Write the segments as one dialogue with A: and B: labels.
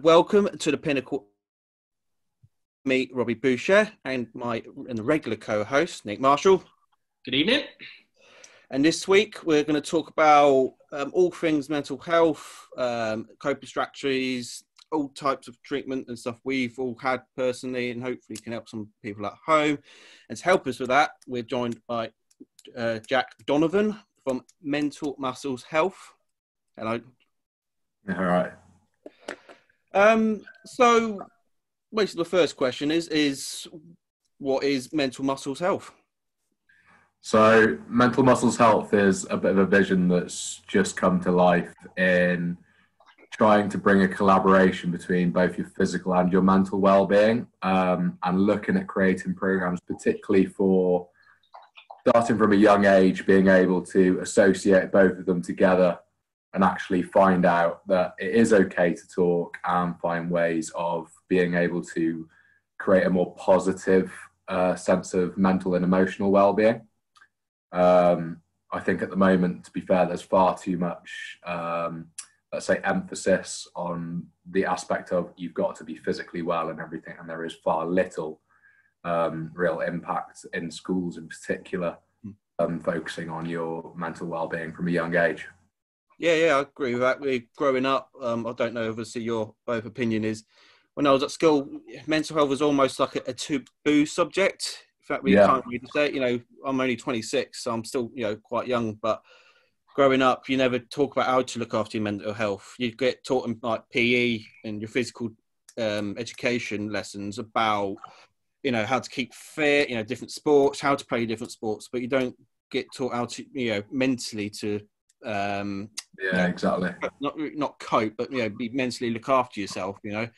A: Hello and welcome to the Pinnacle. Me, Robbie Boucher, and my and the regular co-host Nick Marshall.
B: Good evening.
A: And this week we're going to talk about um, all things mental health, um, coping strategies, all types of treatment and stuff we've all had personally, and hopefully can help some people at home. And to help us with that, we're joined by uh, Jack Donovan from Mental Muscles Health. Hello.
C: All right.
A: Um, so, basically, the first question is: is what is mental muscles health?
C: So, mental muscles health is a bit of a vision that's just come to life in trying to bring a collaboration between both your physical and your mental well-being, um, and looking at creating programs, particularly for starting from a young age, being able to associate both of them together and actually find out that it is okay to talk and find ways of being able to create a more positive uh, sense of mental and emotional well-being. Um, I think at the moment, to be fair, there's far too much, um, let's say, emphasis on the aspect of you've got to be physically well and everything, and there is far little um, real impact in schools in particular, hmm. um, focusing on your mental well-being from a young age.
A: Yeah, yeah, I agree with that. We growing up, um, I don't know, obviously your both opinion is when I was at school, mental health was almost like a, a taboo subject. In fact, we yeah. can't really say, you know, I'm only 26, so I'm still, you know, quite young, but growing up, you never talk about how to look after your mental health. You get taught in like PE and your physical um, education lessons about, you know, how to keep fit, you know, different sports, how to play different sports, but you don't get taught how to, you know, mentally to um,
C: yeah, you know, exactly.
A: Not not cope, but you know, be mentally look after yourself. You know.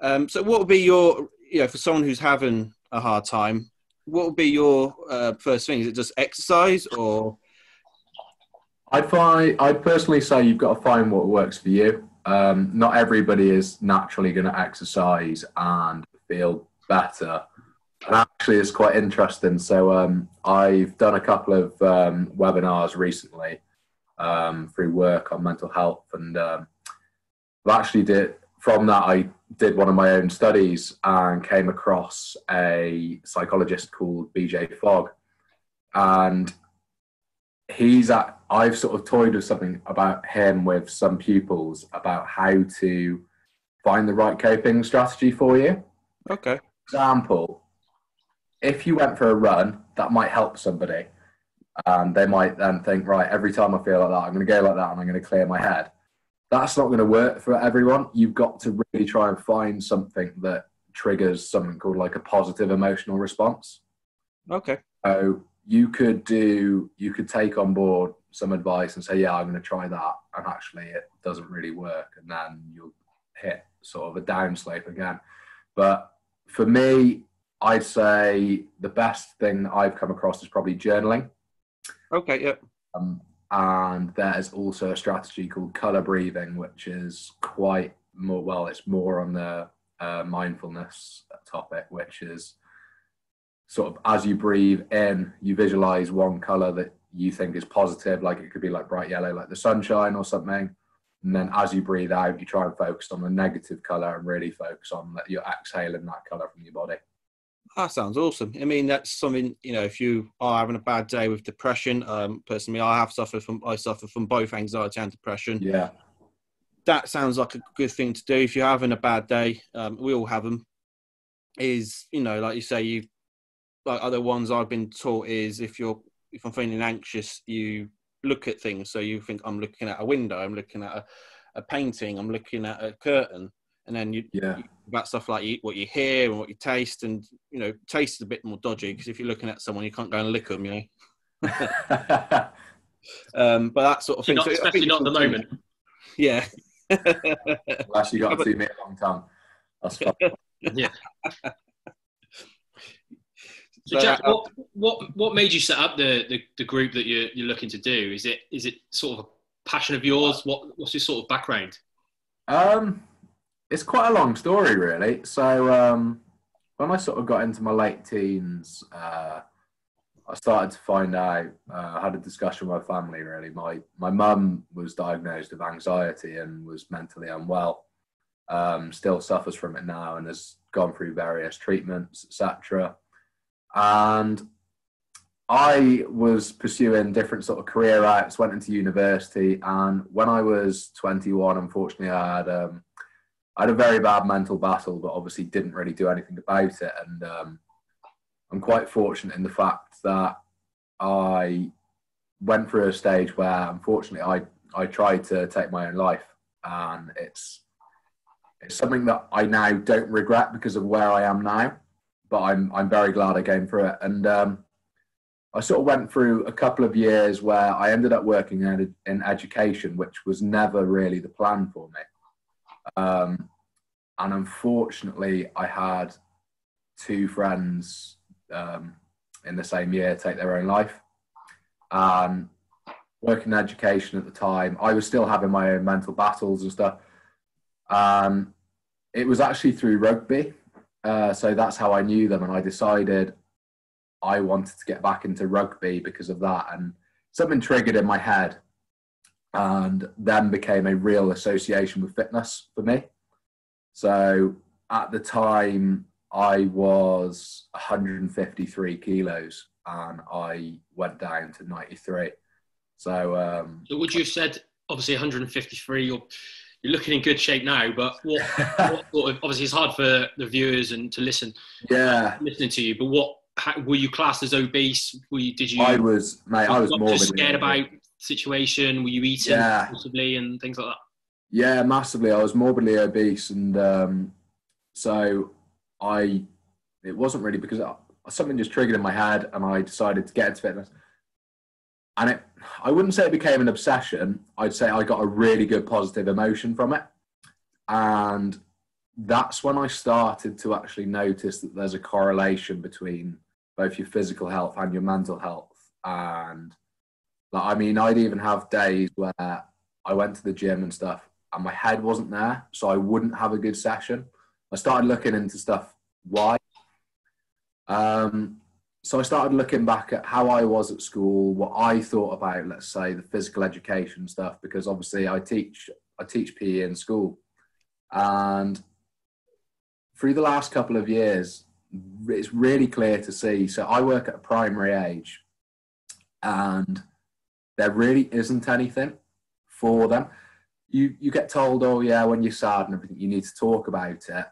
A: Um, so, what would be your you know for someone who's having a hard time? What would be your uh, first thing? Is it just exercise or?
C: I'd find I'd personally say you've got to find what works for you. Um, not everybody is naturally going to exercise and feel better. And actually, it's quite interesting. So um, I've done a couple of um, webinars recently um, through work on mental health. And um, I actually did, from that, I did one of my own studies and came across a psychologist called BJ Fogg. And he's at, I've sort of toyed with something about him with some pupils about how to find the right coping strategy for you.
A: Okay.
C: Example, if you went for a run, that might help somebody and they might then think, right, every time I feel like that, I'm going to go like that and I'm going to clear my head. That's not going to work for everyone. You've got to really try and find something that triggers something called like a positive emotional response.
A: Okay.
C: So you could do, you could take on board some advice and say, yeah, I'm going to try that. And actually it doesn't really work. And then you'll hit sort of a down slope again. But for me, I'd say the best thing I've come across is probably journaling.
A: Okay, yeah.
C: Um, and there is also a strategy called color breathing, which is quite more well, it's more on the uh, mindfulness topic, which is sort of as you breathe in, you visualize one color that you think is positive, like it could be like bright yellow, like the sunshine or something. And then as you breathe out, you try and focus on the negative color and really focus on that you're exhaling that color from your body.
A: That sounds awesome. I mean, that's something you know. If you are having a bad day with depression, um, personally, I have suffered from. I suffer from both anxiety and depression.
C: Yeah,
A: that sounds like a good thing to do. If you're having a bad day, um, we all have them. Is you know, like you say, you like other ones I've been taught is if you're if I'm feeling anxious, you look at things. So you think I'm looking at a window, I'm looking at a, a painting, I'm looking at a curtain and then you,
C: yeah.
A: You, about stuff like you, what you hear and what you taste, and you know, taste is a bit more dodgy because if you're looking at someone, you can't go and lick them, you know. um, but that sort of thing,
B: not, so especially not at the moment.
A: Yeah.
C: well, actually, you got to see me a long time. That's fun.
B: yeah. So, Jack, uh, what, what what made you set up the, the, the group that you're you're looking to do? Is it is it sort of a passion of yours? What what's your sort of background?
C: Um, it's quite a long story, really. So um, when I sort of got into my late teens, uh, I started to find out. Uh, I had a discussion with my family. Really, my my mum was diagnosed with anxiety and was mentally unwell. Um, still suffers from it now and has gone through various treatments, etc. And I was pursuing different sort of career routes, went into university, and when I was 21, unfortunately, I had um, I had a very bad mental battle, but obviously didn't really do anything about it. And um, I'm quite fortunate in the fact that I went through a stage where, unfortunately, I I tried to take my own life, and it's it's something that I now don't regret because of where I am now. But I'm I'm very glad I came through it, and um, I sort of went through a couple of years where I ended up working in, in education, which was never really the plan for me. Um, and unfortunately, I had two friends um, in the same year take their own life. And working in education at the time, I was still having my own mental battles and stuff. Um, it was actually through rugby. Uh, so that's how I knew them. And I decided I wanted to get back into rugby because of that. And something triggered in my head and then became a real association with fitness for me. So at the time, I was 153 kilos and I went down to 93. So, um,
B: so would you have said obviously 153? You're you're looking in good shape now, but what, what sort of, obviously it's hard for the viewers and to listen.
C: Yeah,
B: listening to you. But what how, were you classed as obese? Were you? Did you?
C: I was, mate. I was more
B: scared about situation. Were you eating yeah. possibly and things like that?
C: Yeah, massively. I was morbidly obese, and um, so I. It wasn't really because I, something just triggered in my head, and I decided to get into fitness. And it, I wouldn't say it became an obsession. I'd say I got a really good positive emotion from it, and that's when I started to actually notice that there's a correlation between both your physical health and your mental health. And like, I mean, I'd even have days where I went to the gym and stuff, and my head wasn't there, so I wouldn't have a good session. I started looking into stuff why. Um, so I started looking back at how I was at school, what I thought about, let's say, the physical education stuff, because obviously I teach I teach PE in school, and through the last couple of years, it's really clear to see. So I work at a primary age, and there really isn't anything for them. You you get told, oh yeah, when you're sad and everything, you need to talk about it,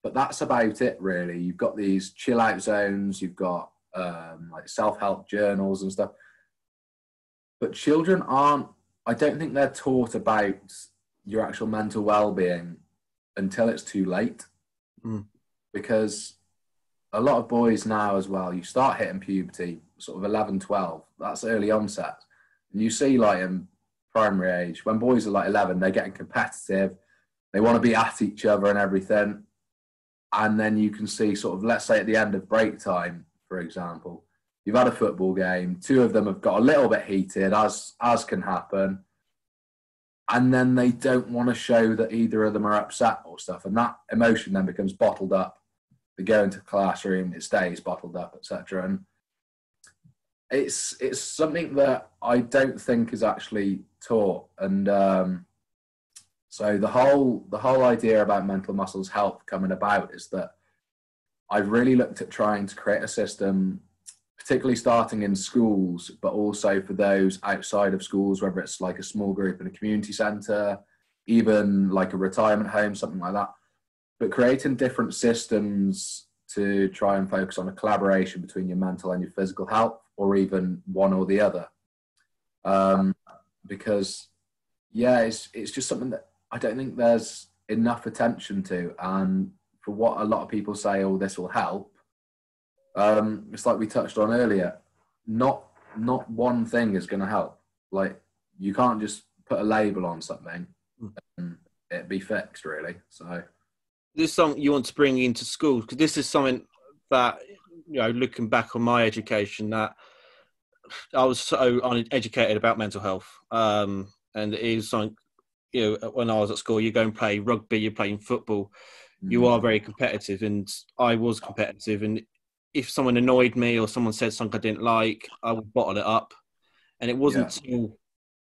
C: but that's about it really. You've got these chill out zones, you've got um, like self help journals and stuff, but children aren't. I don't think they're taught about your actual mental well being until it's too late, mm. because a lot of boys now as well, you start hitting puberty sort of 11, 12. That's early onset. And you see, like in primary age, when boys are like 11, they're getting competitive. They want to be at each other and everything. And then you can see, sort of, let's say at the end of break time, for example, you've had a football game, two of them have got a little bit heated, as, as can happen. And then they don't want to show that either of them are upset or stuff. And that emotion then becomes bottled up they go into classroom, it stays bottled up, etc. And it's it's something that I don't think is actually taught. And um, so the whole the whole idea about mental muscles health coming about is that I've really looked at trying to create a system, particularly starting in schools, but also for those outside of schools, whether it's like a small group in a community centre, even like a retirement home, something like that, but creating different systems to try and focus on a collaboration between your mental and your physical health, or even one or the other. Um, because, yeah, it's, it's just something that I don't think there's enough attention to. And for what a lot of people say, oh, this will help, um, it's like we touched on earlier. Not not one thing is going to help. Like you can't just put a label on something hmm. and it be fixed, really. So
A: this is something you want to bring into schools because this is something that you know looking back on my education that I was so uneducated about mental health um, and it is something you know when I was at school you go and play rugby you're playing football mm. you are very competitive and I was competitive and if someone annoyed me or someone said something I didn't like I would bottle it up and it wasn't yeah. until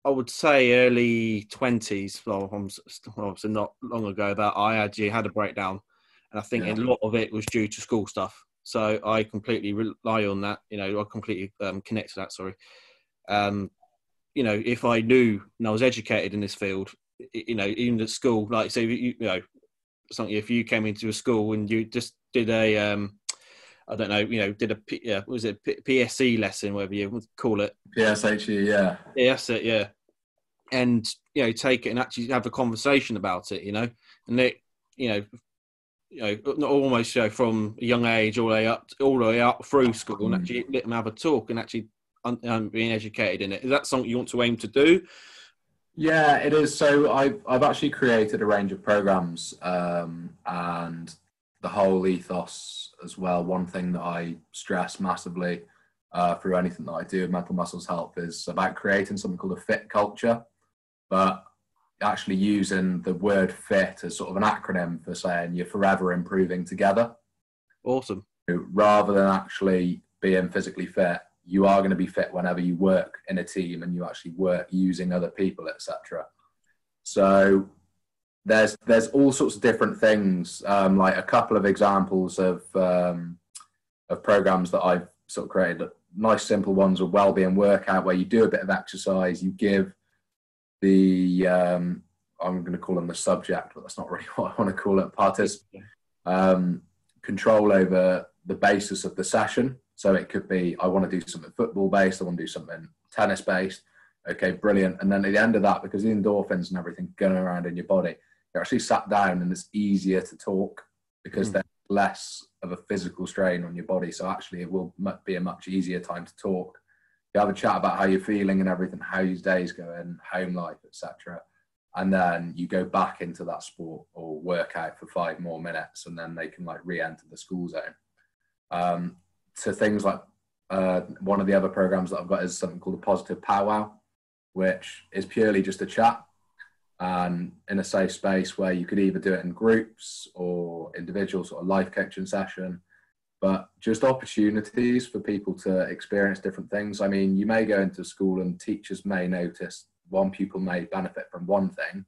A: I would say early twenties. Well, obviously not long ago. That I actually had a breakdown, and I think yeah. a lot of it was due to school stuff. So I completely rely on that. You know, I completely um, connect to that. Sorry. Um, you know, if I knew and I was educated in this field, you know, even at school, like say, you, you know, something if you came into a school and you just did a um, I don't know, you know, did a yeah, was it PSE lesson, whatever you call it?
C: PSHE, yeah.
A: Yeah, that's it, yeah. And you know, take it and actually have a conversation about it, you know, and it, you know, you know, not almost you know, from a young age all the way up, all the way up through school, and actually let them have a talk and actually um, being educated in it. Is that something you want to aim to do?
C: Yeah, it is. So I've I've actually created a range of programs, um, and the whole ethos as well. One thing that I stress massively uh, through anything that I do with Mental Muscles Health is about creating something called a fit culture, but actually using the word fit as sort of an acronym for saying you're forever improving together.
A: Awesome.
C: Rather than actually being physically fit, you are going to be fit whenever you work in a team and you actually work using other people, etc. So there's there's all sorts of different things. Um, like a couple of examples of um, of programs that I've sort of created. Nice simple ones of well-being workout where you do a bit of exercise, you give the um, I'm going to call them the subject, but that's not really what I want to call it. Participant um, control over the basis of the session. So it could be I want to do something football based, I want to do something tennis based. Okay, brilliant. And then at the end of that, because the endorphins and everything going around in your body, you're actually sat down and it's easier to talk because mm. there's less of a physical strain on your body. So actually, it will be a much easier time to talk. You have a chat about how you're feeling and everything, how your day's going, home life, etc. And then you go back into that sport or workout for five more minutes, and then they can like re-enter the school zone. Um, to things like uh, one of the other programs that I've got is something called a positive powwow, which is purely just a chat and in a safe space where you could either do it in groups or individuals or life coaching session but just opportunities for people to experience different things. I mean you may go into school and teachers may notice one pupil may benefit from one thing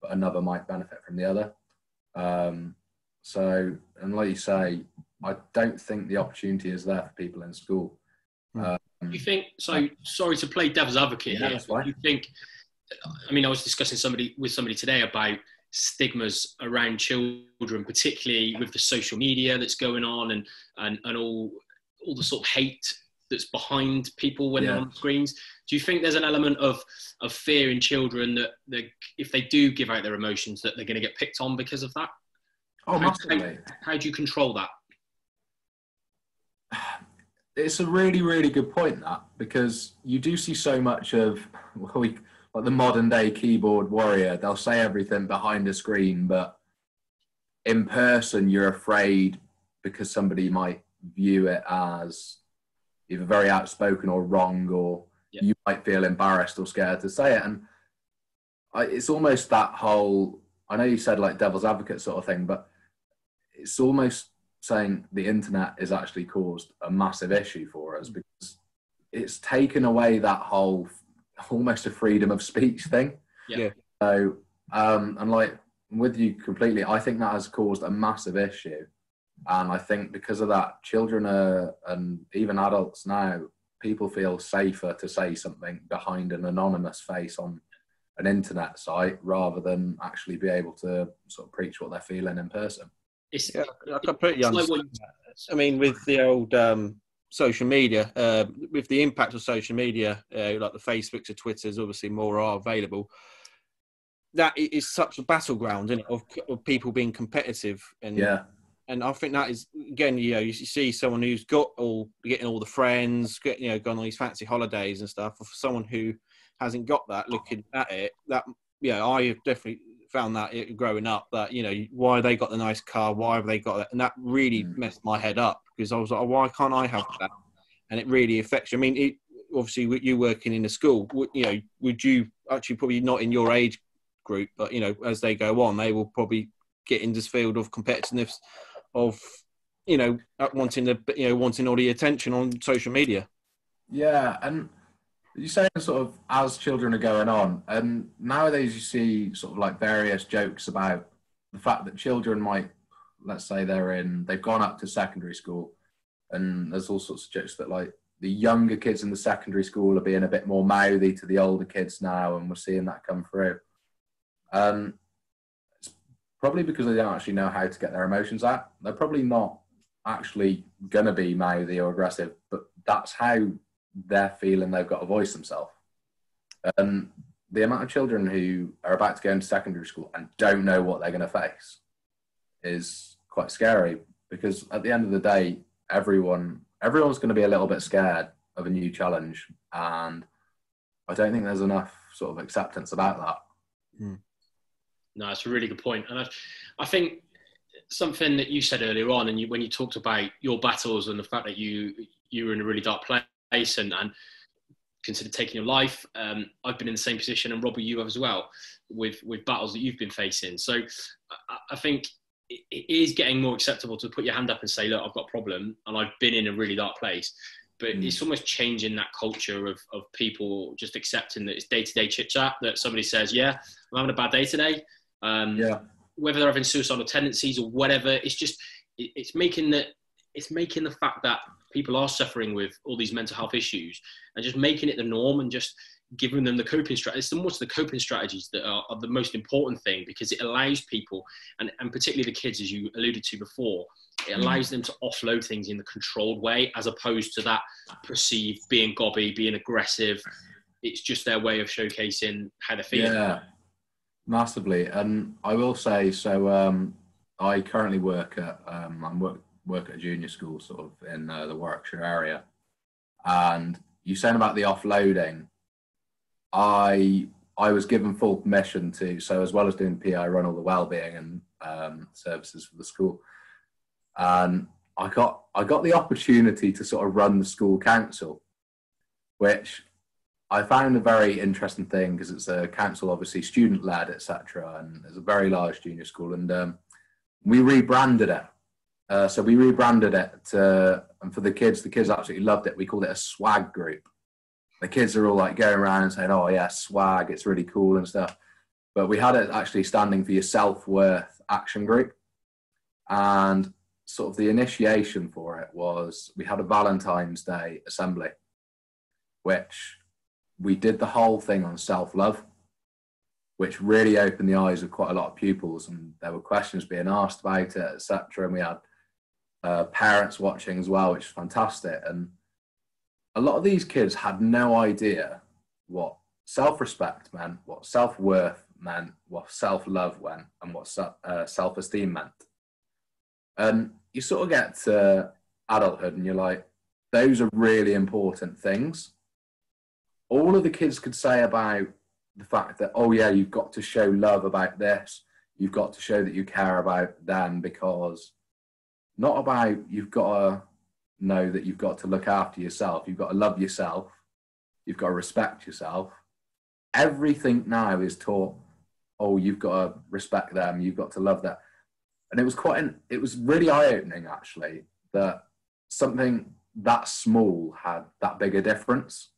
C: but another might benefit from the other. Um, so and like you say i don't think the opportunity is there for people in school.
B: Hmm. um, you think so sorry to play devil's advocate yeah, here you think I mean, I was discussing somebody with somebody today about stigmas around children, particularly with the social media that's going on and and, and all all the sort of hate that's behind people when yeah. they're on screens. Do you think there's an element of of fear in children that if they do give out their emotions, that they're going to get picked on because of that?
C: Oh, how, massively.
B: How, how do you control that?
C: It's a really, really good point that because you do see so much of well, we like the modern day keyboard warrior. They'll say everything behind a screen, but in person, you're afraid because somebody might view it as either very outspoken or wrong, or yeah. you might feel embarrassed or scared to say it. And I, it's almost that whole. I know you said like devil's advocate sort of thing, but it's almost saying the internet has actually caused a massive issue for us mm. because it's taken away that whole almost a freedom of speech thing.
A: Yeah.
C: So, um, and like with you completely, I think that has caused a massive issue. And I think because of that, children are, and even adults now, people feel safer to say something behind an anonymous face on an internet site rather than actually be able to sort of preach what they're feeling in person.
A: It's, yeah, I completely understand. Like I mean, with the old um, social media, uh, with the impact of social media, uh, like the Facebooks or Twitters, obviously more are available. That is such a battleground it, of, of people being competitive, and
C: yeah,
A: and I think that is again, you know, you see someone who's got all getting all the friends, get, you know, gone on these fancy holidays and stuff. For someone who hasn't got that, looking at it, that yeah, I have definitely found that growing up that you know why they got the nice car, why have they got that, and that really mm. messed my head up because I was like, oh, why can't I have that? And it really affects you. I mean, it, obviously, with you working in a school, you know, would you actually probably not in your age group, but you know, as they go on, they will probably get in this field of competitiveness, of you know, wanting the you know wanting all the attention on social media.
C: Yeah, and you saying sort of as children are going on, and nowadays you see sort of like various jokes about the fact that children might, let's say they're in, they've gone up to secondary school, and there's all sorts of jokes that like the younger kids in the secondary school are being a bit more mouthy to the older kids now, and we're seeing that come through. Um, it's probably because they don't actually know how to get their emotions out. They're probably not actually to be mouthy or aggressive, but that's how they're feeling they've got to voice themselves. And the amount of children who are about to go into secondary school and don't know what they're going to face is quite scary because at the end of the day, everyone everyone's going to be a little bit scared of a new challenge, and I don't think there's enough sort of acceptance about that.
B: Hmm. No, it's a really good point, and I, I think something that you said earlier on, and you, when you talked about your battles and the fact that you you were in a really dark place and, and considered taking your life. Um, I've been in the same position, and Robbie, you have as well, with with battles that you've been facing. So I, I think it is getting more acceptable to put your hand up and say, look, I've got a problem and I've been in a really dark place. But mm. it's almost changing that culture of, of people just accepting that it's day to day chit chat that somebody says, yeah, I'm having a bad day today. Um, yeah. Whether they're having suicidal tendencies or whatever, it's just, it, it's making that, it's making the fact that people are suffering with all these mental health issues and just making it the norm and just giving them the coping strategies. It's the most the coping strategies that are, are, the most important thing because it allows people, and, and particularly the kids, as you alluded to before, it mm. allows them to offload things in the controlled way as opposed to that perceived being gobby, being aggressive. It's just their way of showcasing how they're feeling.
C: Yeah, massively. And I will say, so um, I currently work at, um, I'm work, work at a junior school sort of in uh, the Warwickshire area. And you saying about the offloading, I I was given full permission to, so as well as doing PI, run all the well-being and um, services for the school, and I got I got the opportunity to sort of run the school council, which I found a very interesting thing because it's a council, obviously student led, etc., and it's a very large junior school, and um, we rebranded it. Uh, so we rebranded it, to, and for the kids, the kids absolutely loved it. We called it a swag group the kids are all like going around and saying, "Oh yeah, swag, it's really cool and stuff." But we had it actually standing for your self worth action group, and sort of the initiation for it was we had a Valentine's Day assembly, which we did the whole thing on self love, which really opened the eyes of quite a lot of pupils, and there were questions being asked about it, etc. And we had uh, parents watching as well, which is fantastic. And a lot of these kids had no idea what self-respect meant, what self-worth meant, what self-love meant, and what uh, self-esteem meant. And you sort of get to adulthood, and you're like, those are really important things. All of the kids could say about the fact that, oh yeah, you've got to show love about this. You've got to show that you care about them because not about you've got to know that you've got to look after yourself. You've got to love yourself. You've got to respect yourself. Everything now is taught, oh, you've got to respect them. You've got to love that. And it was quite, an, it was really eye opening actually that something that small had that big a difference.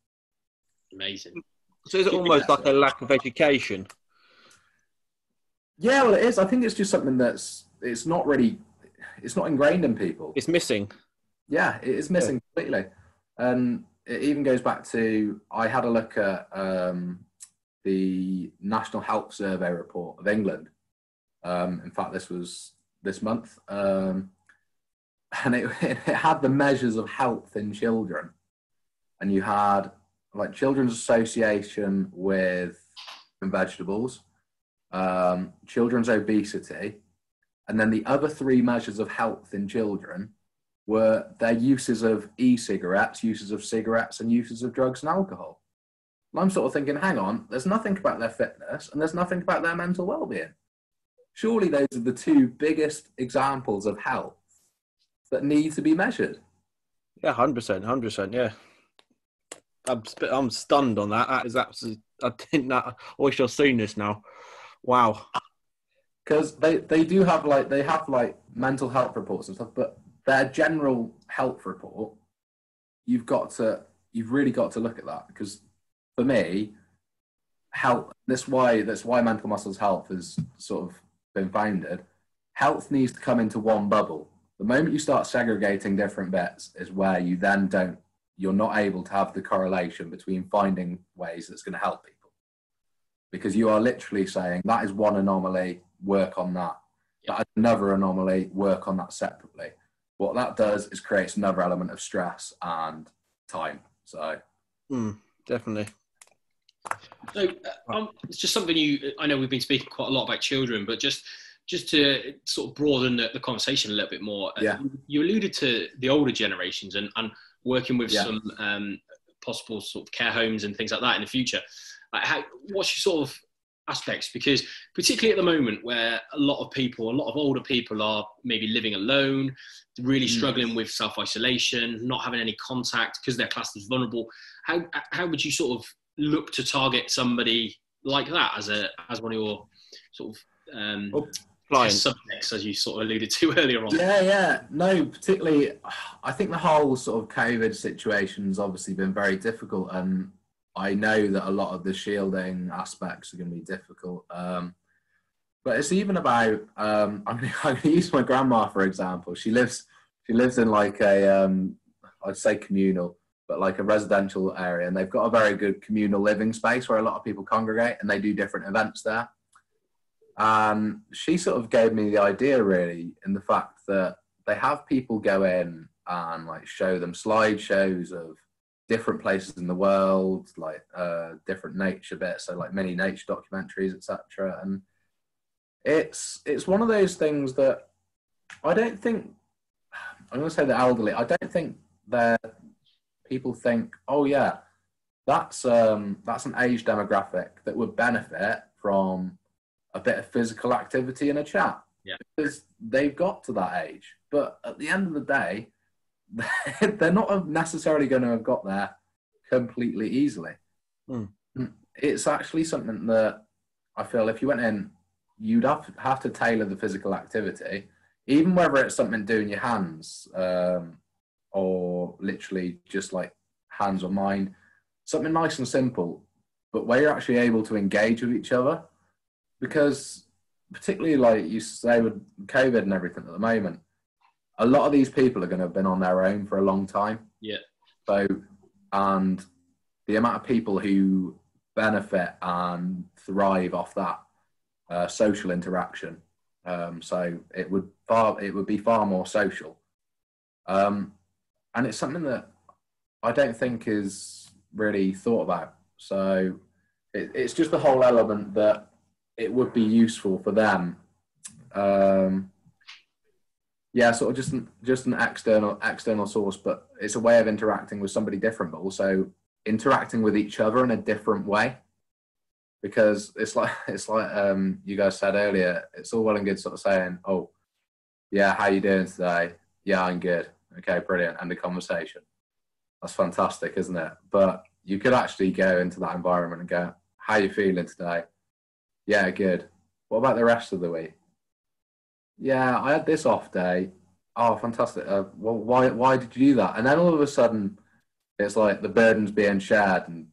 B: Amazing.
A: So is it almost like a lack of education?
C: Yeah, well, it is. I think it's just something that's it's not really it's not ingrained in people.
A: It's missing.
C: Yeah, it is missing yeah. completely. And it even goes back to I had a look at um, the National Health Survey report of England. Um, in fact, this was this month, um, and it, it had the measures of health in children, and you had like Children's Association with vegetables, um, children's obesity, and then the other three measures of health in children were their uses of e-cigarettes, uses of cigarettes, and uses of drugs and alcohol. And I'm sort of thinking, hang on, there's nothing about their fitness and there's nothing about their mental well-being. Surely those are the two biggest examples of health that need to be measured.
A: Yeah, hundred percent, hundred percent. Yeah, I'm I'm stunned on that. That is absolutely. I think that I wish I've seen this now. Wow.
C: Because they they do have like they have like mental health reports and stuff, but their general health report, you've got to, you've really got to look at that because for me, health. That's why that's why mental muscles health has sort of been founded. Health needs to come into one bubble. The moment you start segregating different bits is where you then don't. You're not able to have the correlation between finding ways that's going to help people, because you are literally saying that is one anomaly. Work on that. That is another anomaly. Work on that separately. What that does is creates another element of stress and time. So,
A: mm, definitely.
B: So uh, um, it's just something you. I know we've been speaking quite a lot about children, but just just to sort of broaden the, the conversation a little bit more.
C: Uh, yeah.
B: You, you, alluded to the older generations and, and working with yeah. some um, possible sort of care homes and things like that in the future. Like how, what's your sort of aspects? Because particularly at the moment where a lot of people, a lot of older people are maybe living alone, really mm. struggling with self isolation, not having any contact because they're classed as vulnerable. How how would you sort of look to target somebody like that as a as one of your sort of um, oh, subjects, as you sort of alluded to earlier on?
C: Yeah, yeah. No, particularly, I think the whole sort of COVID situation has obviously been very difficult, and I know that a lot of the shielding aspects are going to be difficult. Um, but it's even about um, I'm going to use my grandma for example. She lives she lives in like a um, I'd say communal but like a residential area, and they've got a very good communal living space where a lot of people congregate and they do different events there. And she sort of gave me the idea really in the fact that they have people go in and like show them slideshows of different places in the world, like uh, different nature bits, so like many nature documentaries, etc. And it's it's one of those things that I don't think I'm going to say the elderly. I don't think they're people think, oh yeah, that's um, that's an age demographic that would benefit from a bit of physical activity in a chat.
B: Yeah.
C: Because they've got to that age. But at the end of the day, they're not necessarily going to have got there completely easily.
A: Mm.
C: It's actually something that I feel if you went in, you'd have, have to tailor the physical activity, even whether it's something doing your hands, um, or literally just like hands on mind, something nice and simple, but where you're actually able to engage with each other. Because particularly like you say with COVID and everything at the moment, a lot of these people are going to have been on their own for a long time.
B: Yeah.
C: So, and the amount of people who benefit and thrive off that uh, social interaction. Um, so it would far it would be far more social. Um, and it's something that I don't think is really thought about. So it, it's just the whole element that it would be useful for them. Um, yeah, sort of just an, just an external external source, but it's a way of interacting with somebody different, but also interacting with each other in a different way. Because it's like it's like um, you guys said earlier, it's all well and good sort of saying, "Oh, yeah, how you doing today? Yeah, I'm good." Okay, brilliant. And the conversation. That's fantastic, isn't it? But you could actually go into that environment and go, how you feeling today? Yeah, good. What about the rest of the week? Yeah, I had this off day. Oh, fantastic. Uh, well, why, why did you do that? And then all of a sudden, it's like the burden's being shared. And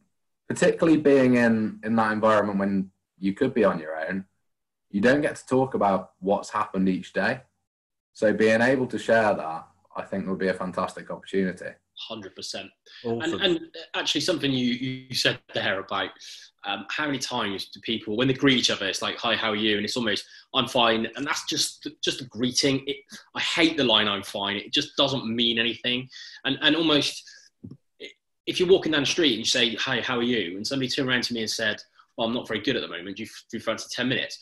C: particularly being in, in that environment when you could be on your own, you don't get to talk about what's happened each day. So being able to share that I think would be a fantastic opportunity.
B: Hundred percent. And, and actually, something you, you said there about um, how many times do people, when they greet each other, it's like, "Hi, how are you?" and it's almost, "I'm fine," and that's just just a greeting. It, I hate the line "I'm fine." It just doesn't mean anything, and and almost if you're walking down the street and you say, "Hi, how are you?" and somebody turned around to me and said, "Well, I'm not very good at the moment. Do you, do you fancy ten minutes?"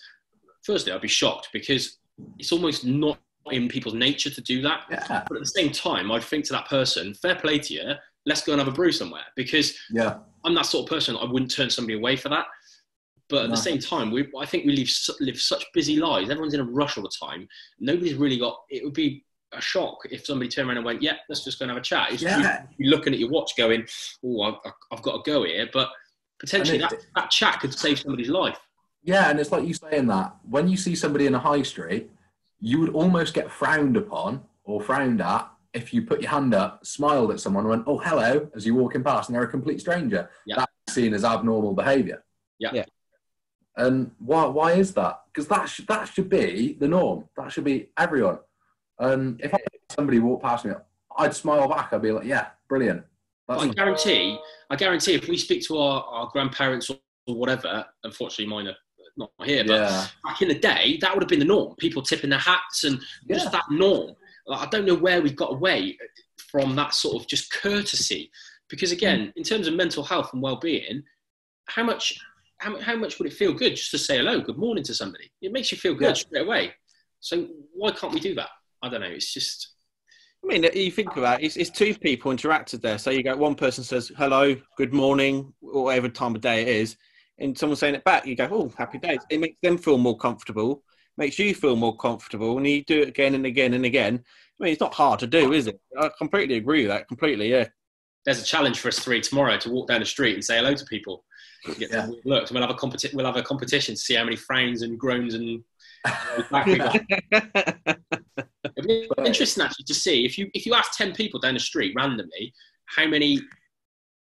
B: Firstly, I'd be shocked because it's almost not in people's nature to do that.
C: Yeah.
B: But at the same time, I'd think to that person, fair play to you, let's go and have a brew somewhere. Because
C: yeah.
B: I'm that sort of person, I wouldn't turn somebody away for that. But at no. the same time, we, I think we live, live such busy lives. Everyone's in a rush all the time. Nobody's really got, it would be a shock if somebody turned around and went, yeah, let's just go and have a chat. It's yeah. you, looking at your watch going, oh, I've, I've, got to go here. But potentially that, that chat could save somebody's life.
C: Yeah, and it's like you saying that when you see somebody in a high street you would almost get frowned upon or frowned at if you put your hand up, smiled at someone, and went, "Oh, hello," as you're walking past, and they're a complete stranger.
B: Yeah.
C: That seen as abnormal behaviour.
B: Yeah. yeah.
C: And why why is that? Because that should that should be the norm. That should be everyone. And if somebody walked past me, I'd smile back. I'd be like, "Yeah, brilliant."
B: That's I guarantee, I guarantee, if we speak to our, our grandparents or, whatever, unfortunately, mine are not here, but yeah. back in the day, that would have been the norm. People tipping their hats and yeah. just that norm. I don't know where we got away from that sort of just courtesy, because again, mm. in terms of mental health and well-being, how much how, how much would it feel good just to say hello, good morning to somebody? It makes you feel good yeah. straight away. So why can't we do that? I don't know. It's just.
A: I mean, you think about it, it's, it's two people interacted there. So you go, one person says hello, good morning, whatever time of day it is, and someone saying it back. You go, oh, happy days. It makes them feel more comfortable, makes you feel more comfortable, and you do it again and again and again. I mean, it's not hard to do, is it? I completely agree with that. Completely, yeah.
B: There's a challenge for us three tomorrow to walk down the street and say hello to people. Get yeah. looks. We'll have a competi- We'll have a competition to see how many frowns and groans and. It'd be interesting actually to see if you if you ask ten people down the street randomly how many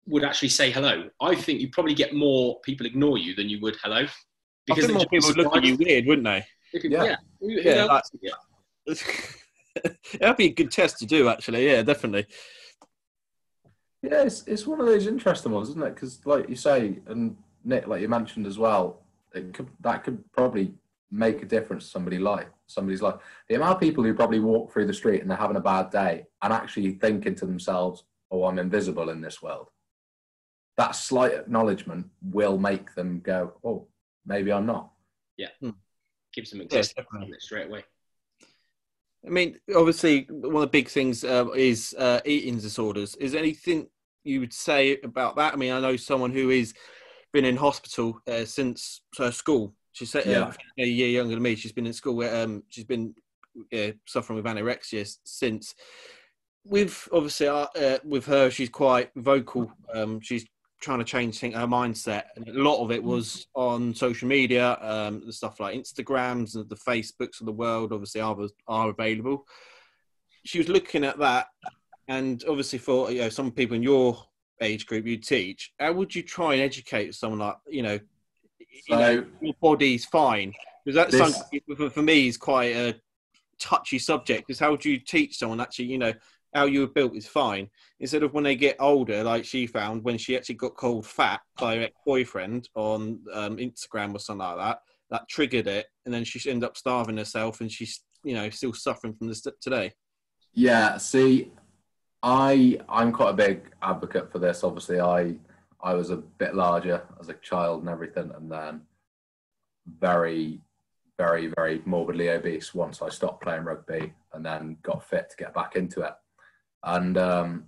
B: would actually say hello. I think you probably get more people ignore you than you would hello.
A: Because I think more people would look at you weird, wouldn't they?
B: People, yeah, yeah. yeah,
A: That'd be a good test to do, actually. Yeah, definitely.
C: Yeah, it's, it's one of those interesting ones, isn't it? Because, like you say, and Nick, like you mentioned as well, it could, that could probably make a difference to somebody life, somebody's life. The amount of people who probably walk through the street and they're having a bad day and actually thinking to themselves, "Oh, I'm invisible in this world." That slight acknowledgement will make them go, "Oh, maybe I'm not."
B: Yeah, hmm. gives them existence yeah, straight away.
A: I mean, obviously, one of the big things uh, is uh, eating disorders. Is anything you would say about that? I mean, I know someone who is been in hospital uh, since her school. She's uh, yeah. a year younger than me. She's been in school. Where, um, she's been suffering with anorexia since. With obviously, uh, uh, with her, she's quite vocal. Um, she's trying to change think, her mindset, and a lot of it was on social media, um, the stuff like Instagrams and the Facebooks of the world. Obviously, are are available. She was looking at that, and obviously, for you know, some people in your age group you teach, how would you try and educate someone like you know, so, you know your body's fine? Because that's this, for me is quite a touchy subject. Because how would you teach someone actually, you know, how you were built is fine. Instead of when they get older, like she found when she actually got called fat by her boyfriend on um, Instagram or something like that, that triggered it, and then she ended up starving herself, and she's you know still suffering from this today.
C: Yeah, see, I I'm quite a big advocate for this. Obviously, I I was a bit larger as a child and everything, and then very very very morbidly obese once I stopped playing rugby and then got fit to get back into it and um,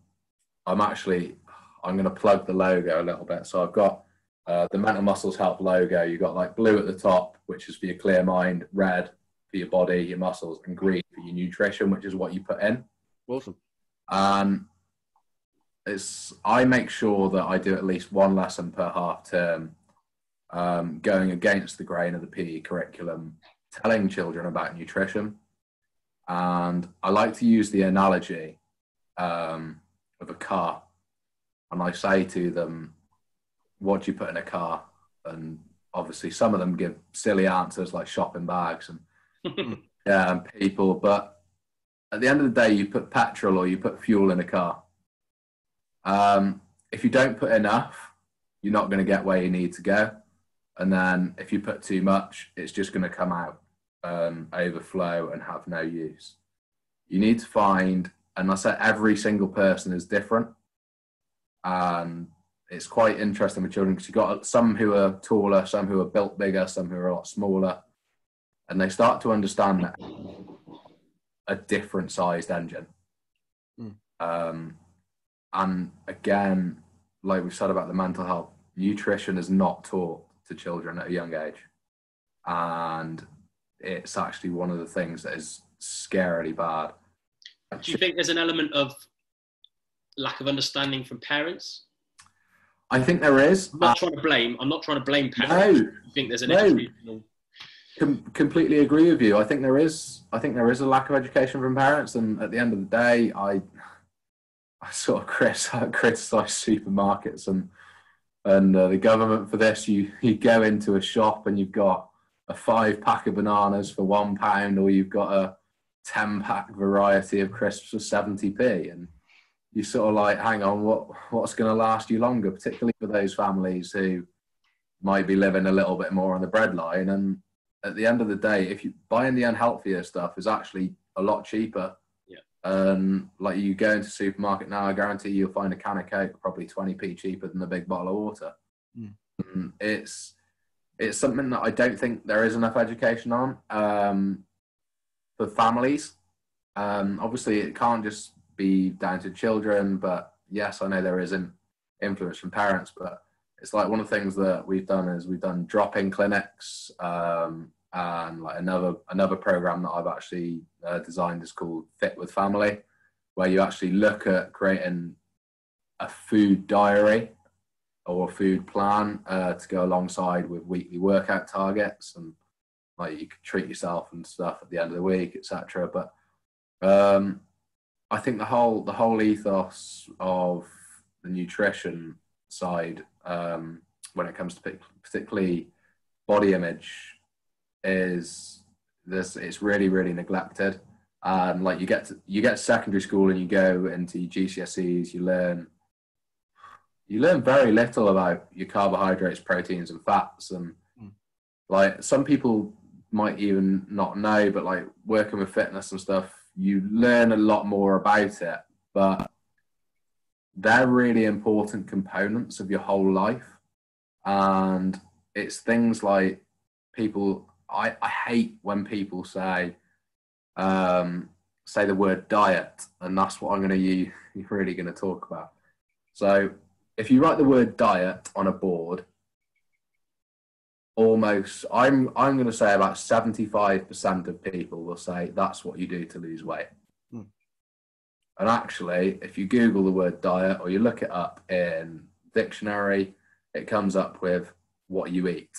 C: I'm actually I'm going to plug the logo a little bit. So I've got uh, the Mental Muscles Health logo. You've got like blue at the top, which is for your clear mind, red for your body, your muscles, and green for your nutrition, which is what you put in.
A: Awesome.
C: And it's I make sure that I do at least one lesson per half term, um, going against the grain of the PE curriculum, telling children about nutrition. And I like to use the analogy um, of a car, and I say to them, "What do you put in a car?" And obviously, some of them give silly answers like shopping bags and and people. But at the end of the day, you put petrol or you put fuel in a car. Um, if you don't put enough, you're not going to get where you need to go. And then if you put too much, it's just going to come out, um, overflow, and have no use. You need to find and I said every single person is different, and it's quite interesting with children because you've got some who are taller, some who are built bigger, some who are a lot smaller, and they start to understand that a different sized engine. Mm. Um, and again, like we've said about the mental health, nutrition is not taught to children at a young age. And it's actually one of the things that is scarily bad.
B: Do you think there's an element of lack of understanding from parents?
C: I think there is.
B: I'm not trying to blame. I'm not trying to blame parents. No, I think there's an no.
C: Com- completely agree with you. I think there is. I think there is a lack of education from parents, and at the end of the day, I, I sort of criticize supermarkets and and uh, the government for this. You you go into a shop and you've got a five pack of bananas for one pound, or you've got a ten pack variety of crisps for seventy p, and you sort of like, hang on, what what's going to last you longer? Particularly for those families who might be living a little bit more on the breadline. And at the end of the day, if you buying the unhealthier stuff is actually a lot cheaper.
B: Yeah.
C: Um, like you go into supermarket now, I guarantee you'll find a can of Coke probably 20p cheaper than a big bottle of water. Mm. It's it's something that I don't think there is enough education on um, for families. Um, obviously, it can't just be down to children, but yes, I know there is an influence from parents, but it's like one of the things that we've done is we've done drop-in clinics um, and like another another program that I've actually uh, designed is called Fit with Family, where you actually look at creating a food diary or a food plan uh, to go alongside with weekly workout targets and like you can treat yourself and stuff at the end of the week, etc. But um, I think the whole the whole ethos of the nutrition side um, when it comes to particularly body image is this it's really really neglected and like you get to, you get to secondary school and you go into GCSEs you learn you learn very little about your carbohydrates proteins and fats and mm. like some people might even not know but like working with fitness and stuff you learn a lot more about it but they're really important components of your whole life. And it's things like people, I, I hate when people say, um, say the word diet, and that's what I'm going to you're really going to talk about. So if you write the word diet on a board, almost I'm I'm going to say about 75% of people will say that's what you do to lose weight. And actually, if you Google the word diet or you look it up in dictionary, it comes up with what you eat.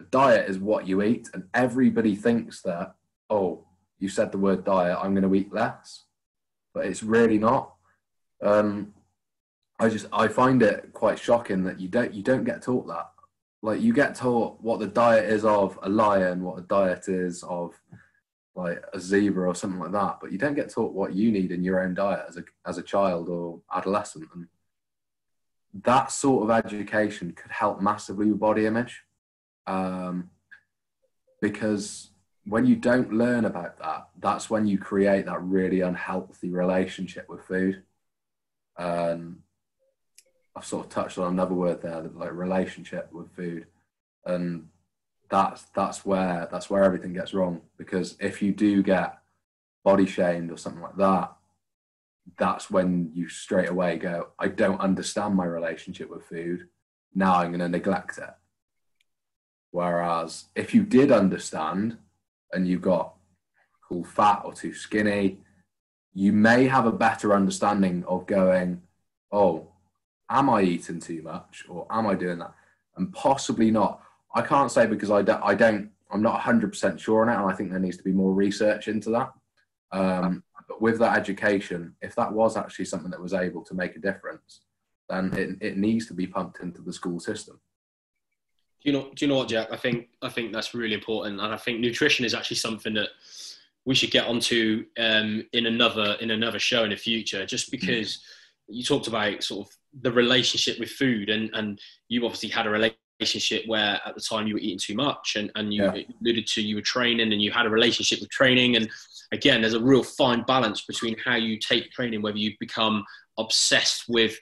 C: A diet is what you eat, and everybody thinks that, oh, you said the word diet, I'm going to eat less. But it's really not. Um, I just I find it quite shocking that you don't you don't get taught that. Like you get taught what the diet is of a lion, what a diet is of like a zebra or something like that, but you don't get taught what you need in your own diet as a as a child or adolescent, and that sort of education could help massively with body image, um, because when you don't learn about that, that's when you create that really unhealthy relationship with food. Um, I've sort of touched on another word there, like relationship with food, and that's that's where that's where everything gets wrong because if you do get body shamed or something like that that's when you straight away go i don't understand my relationship with food. Now i'm going to neglect it. Whereas if you did understand and you got cool fat or too skinny you may have a better understanding of going oh am i eating too much or am i doing that and possibly not I can't say because I don't, I don't I'm not 100% sure on it, and I think there needs to be more research into that. Um, but with that education, if that was actually something that was able to make a difference, then it, it needs to be pumped into the school system.
B: Do you know? Do you know what, Jack? I think I think that's really important, and I think nutrition is actually something that we should get onto um, in another in another show in the future. Just because you talked about sort of the relationship with food, and and you obviously had a relationship where at the time you were eating too much and, and you yeah. alluded to you were training and you had a relationship with training and again there's a real fine balance between how you take training whether you become obsessed with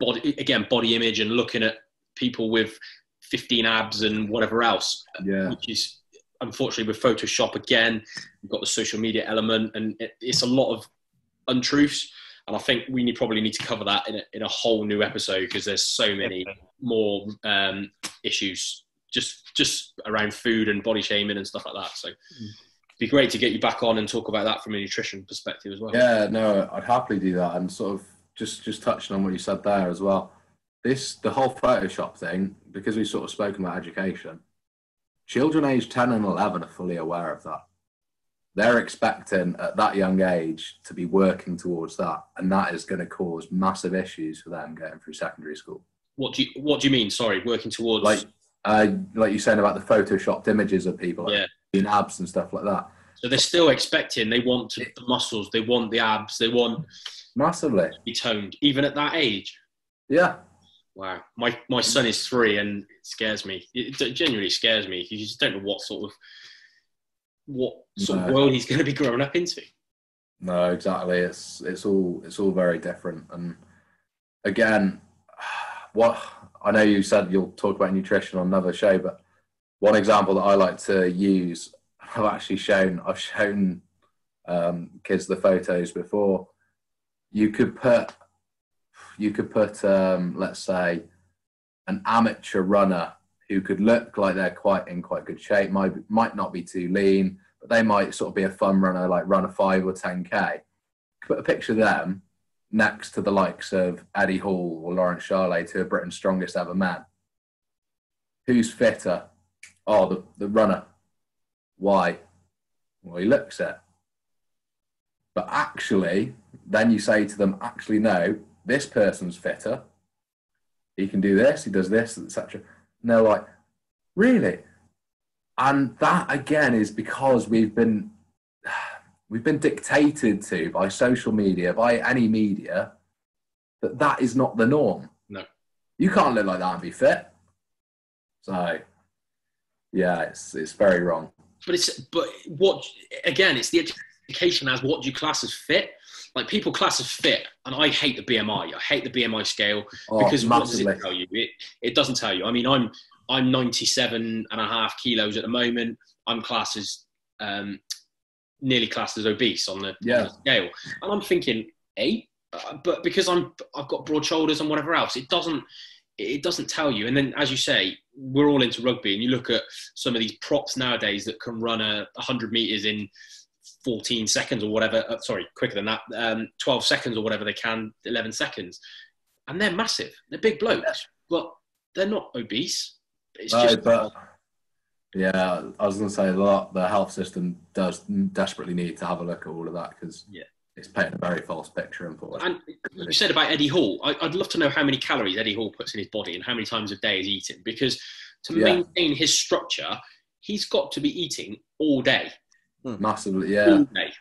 B: body again body image and looking at people with 15 abs and whatever else
C: yeah.
B: which is unfortunately with photoshop again you've got the social media element and it, it's a lot of untruths and I think we need, probably need to cover that in a, in a whole new episode because there's so many more um, issues just just around food and body shaming and stuff like that. So. It'd be great to get you back on and talk about that from a nutrition perspective as well.
C: Yeah, no, I'd happily do that. And sort of just just touching on what you said there as well. This the whole Photoshop thing because we've sort of spoken about education. Children aged ten and eleven are fully aware of that they're expecting at that young age to be working towards that, and that is going to cause massive issues for them getting through secondary school.
B: What do you What do you mean? Sorry, working towards
C: like uh, like you're saying about the photoshopped images of people, like
B: yeah,
C: in abs and stuff like that.
B: So they're still expecting. They want the muscles. They want the abs. They want
C: massively
B: to be toned, even at that age.
C: Yeah.
B: Wow. My my son is three, and it scares me. It, genuinely scares me. You just don't know what sort of what sort no. of world he's going to be growing up into.
C: No, exactly. It's it's all it's all very different. And again, what I know you said you'll talk about nutrition on another show, but one example that I like to use, I've actually shown I've shown um, kids the photos before. You could put you could put um, let's say an amateur runner who could look like they're quite in quite good shape, might might not be too lean, but they might sort of be a fun runner, like run a five or 10K. Put a picture of them next to the likes of Eddie Hall or Laurence Shahlaei, two of Britain's strongest ever men. Who's fitter? Oh, the, the runner. Why? Well, he looks it. But actually, then you say to them, actually, no, this person's fitter. He can do this, he does this, etc. And they're like, really? and that again is because we've been we've been dictated to by social media by any media that that is not the norm.
B: No.
C: You can't live like that and be fit. So yeah it's it's very wrong.
B: But it's but what again it's the education as what do you class as fit like people class as fit and i hate the bmi i hate the bmi scale oh, because what does it tell you it, it doesn't tell you i mean i'm I'm 97 and a half kilos at the moment. I'm classed as um, nearly classed as obese on the,
C: yeah.
B: on the scale, and I'm thinking eight, uh, but because I'm I've got broad shoulders and whatever else, it doesn't it doesn't tell you. And then, as you say, we're all into rugby, and you look at some of these props nowadays that can run a 100 meters in 14 seconds or whatever. Uh, sorry, quicker than that. Um, 12 seconds or whatever they can, 11 seconds, and they're massive. They're big blokes, but they're not obese. It's no, just.
C: But, yeah, I was going to say that the health system does desperately need to have a look at all of that because
B: yeah.
C: it's painting a very false picture.
B: And you said about Eddie Hall. I, would love to know how many calories Eddie Hall puts in his body and how many times a day he's eating because to yeah. maintain his structure, he's got to be eating all day.
C: Hmm. Massively, yeah. All day.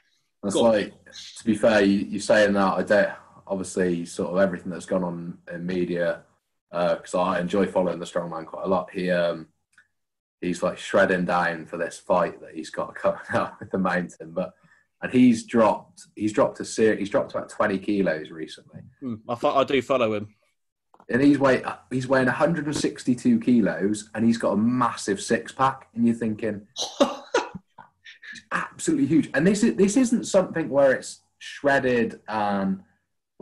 C: That's like, to be fair, you, you're saying that. I don't, obviously, sort of everything that's gone on in media because uh, I enjoy following the strongman quite a lot. He um, he's like shredding down for this fight that he's got coming up with the mountain, but and he's dropped he's dropped a ser- he's dropped about twenty kilos recently.
A: Hmm, I thought I do follow him,
C: and he's weight he's weighing 162 kilos, and he's got a massive six pack, and you're thinking. absolutely huge, and this is this isn't something where it's shredded and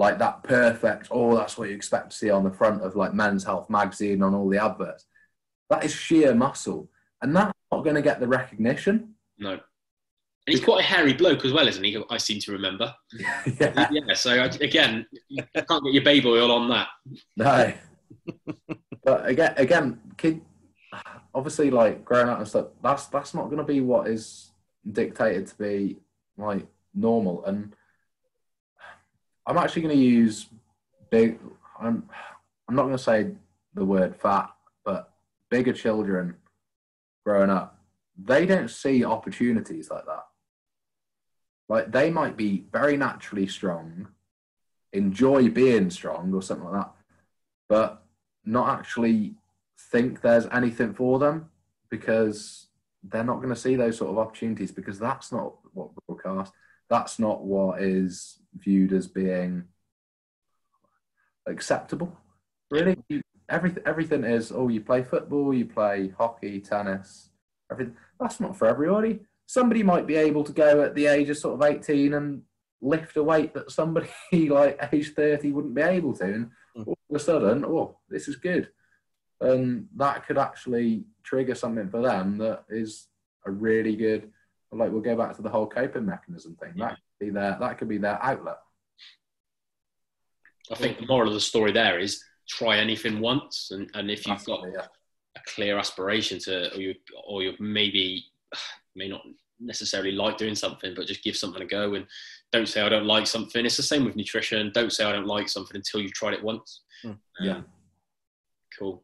C: like that perfect, oh, that's what you expect to see on the front of like Men's Health magazine on all the adverts. That is sheer muscle. And that's not going to get the recognition.
B: No. And he's quite a hairy bloke as well, isn't he? I seem to remember.
C: yeah.
B: yeah. So again, you can't get your baby oil on that.
C: No. but again, again, kid, obviously, like growing up and stuff, that's that's not going to be what is dictated to be like normal. And I'm actually going to use big. I'm. I'm not going to say the word fat, but bigger children growing up, they don't see opportunities like that. Like they might be very naturally strong, enjoy being strong or something like that, but not actually think there's anything for them because they're not going to see those sort of opportunities because that's not what broadcast that's not what is viewed as being acceptable. Really, everything everything is. Oh, you play football, you play hockey, tennis, everything. That's not for everybody. Somebody might be able to go at the age of sort of eighteen and lift a weight that somebody like age thirty wouldn't be able to, and hmm. all of a sudden, oh, this is good, and that could actually trigger something for them that is a really good like we'll go back to the whole coping mechanism thing. Yeah. That could be their that could be their outlet.
B: I think the moral of the story there is try anything once, and, and if you've got yeah. a clear aspiration to, or you or you maybe may not necessarily like doing something, but just give something a go and don't say I don't like something. It's the same with nutrition. Don't say I don't like something until you've tried it once.
C: Mm. Um, yeah.
B: Cool.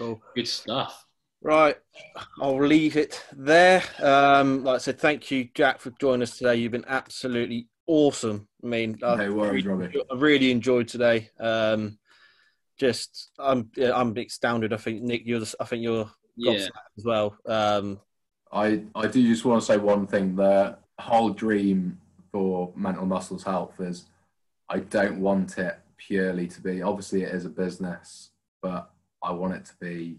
A: Cool.
B: Good stuff.
A: Right, I'll leave it there. Um, like I said, thank you, Jack, for joining us today. You've been absolutely awesome. I mean,
C: no I, worries,
A: really, I really enjoyed today. Um, just, I'm, I'm astounded. I think Nick, you're, the, I think you're yeah. as well. Um,
C: I, I do just want to say one thing. The whole dream for mental muscles health is, I don't want it purely to be. Obviously, it is a business, but I want it to be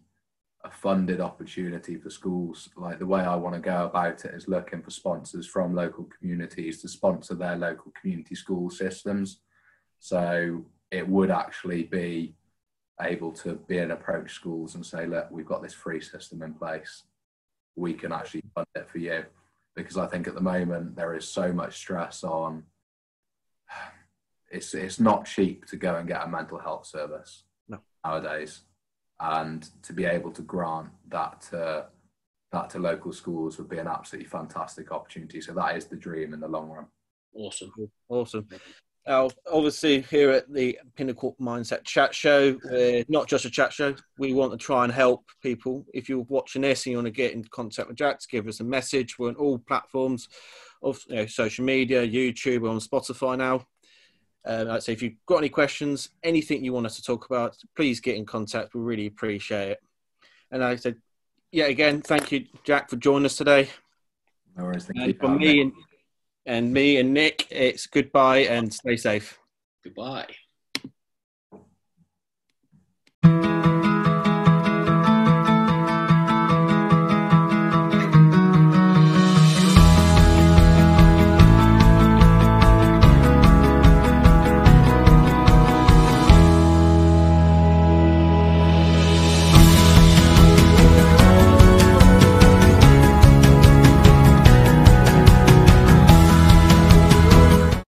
C: a funded opportunity for schools. Like the way I want to go about it is looking for sponsors from local communities to sponsor their local community school systems. So it would actually be able to be an approach schools and say, look, we've got this free system in place. We can actually fund it for you. Because I think at the moment there is so much stress on it's it's not cheap to go and get a mental health service
A: no.
C: nowadays and to be able to grant that to, that to local schools would be an absolutely fantastic opportunity. So that is the dream in the long run.
B: Awesome,
A: awesome. Now, obviously, here at the Pinnacle Mindset Chat Show, we're not just a chat show. We want to try and help people. If you're watching this and you want to get in contact with Jack, give us a message. We're on all platforms of you know, social media, YouTube, we're on Spotify now. Um, I'd say if you've got any questions, anything you want us to talk about, please get in contact. We really appreciate it. And like I said, yeah, again, thank you, Jack, for joining us today.
C: No worries. Thank
A: and you. For me and, and me and Nick, it's goodbye and stay safe.
B: Goodbye.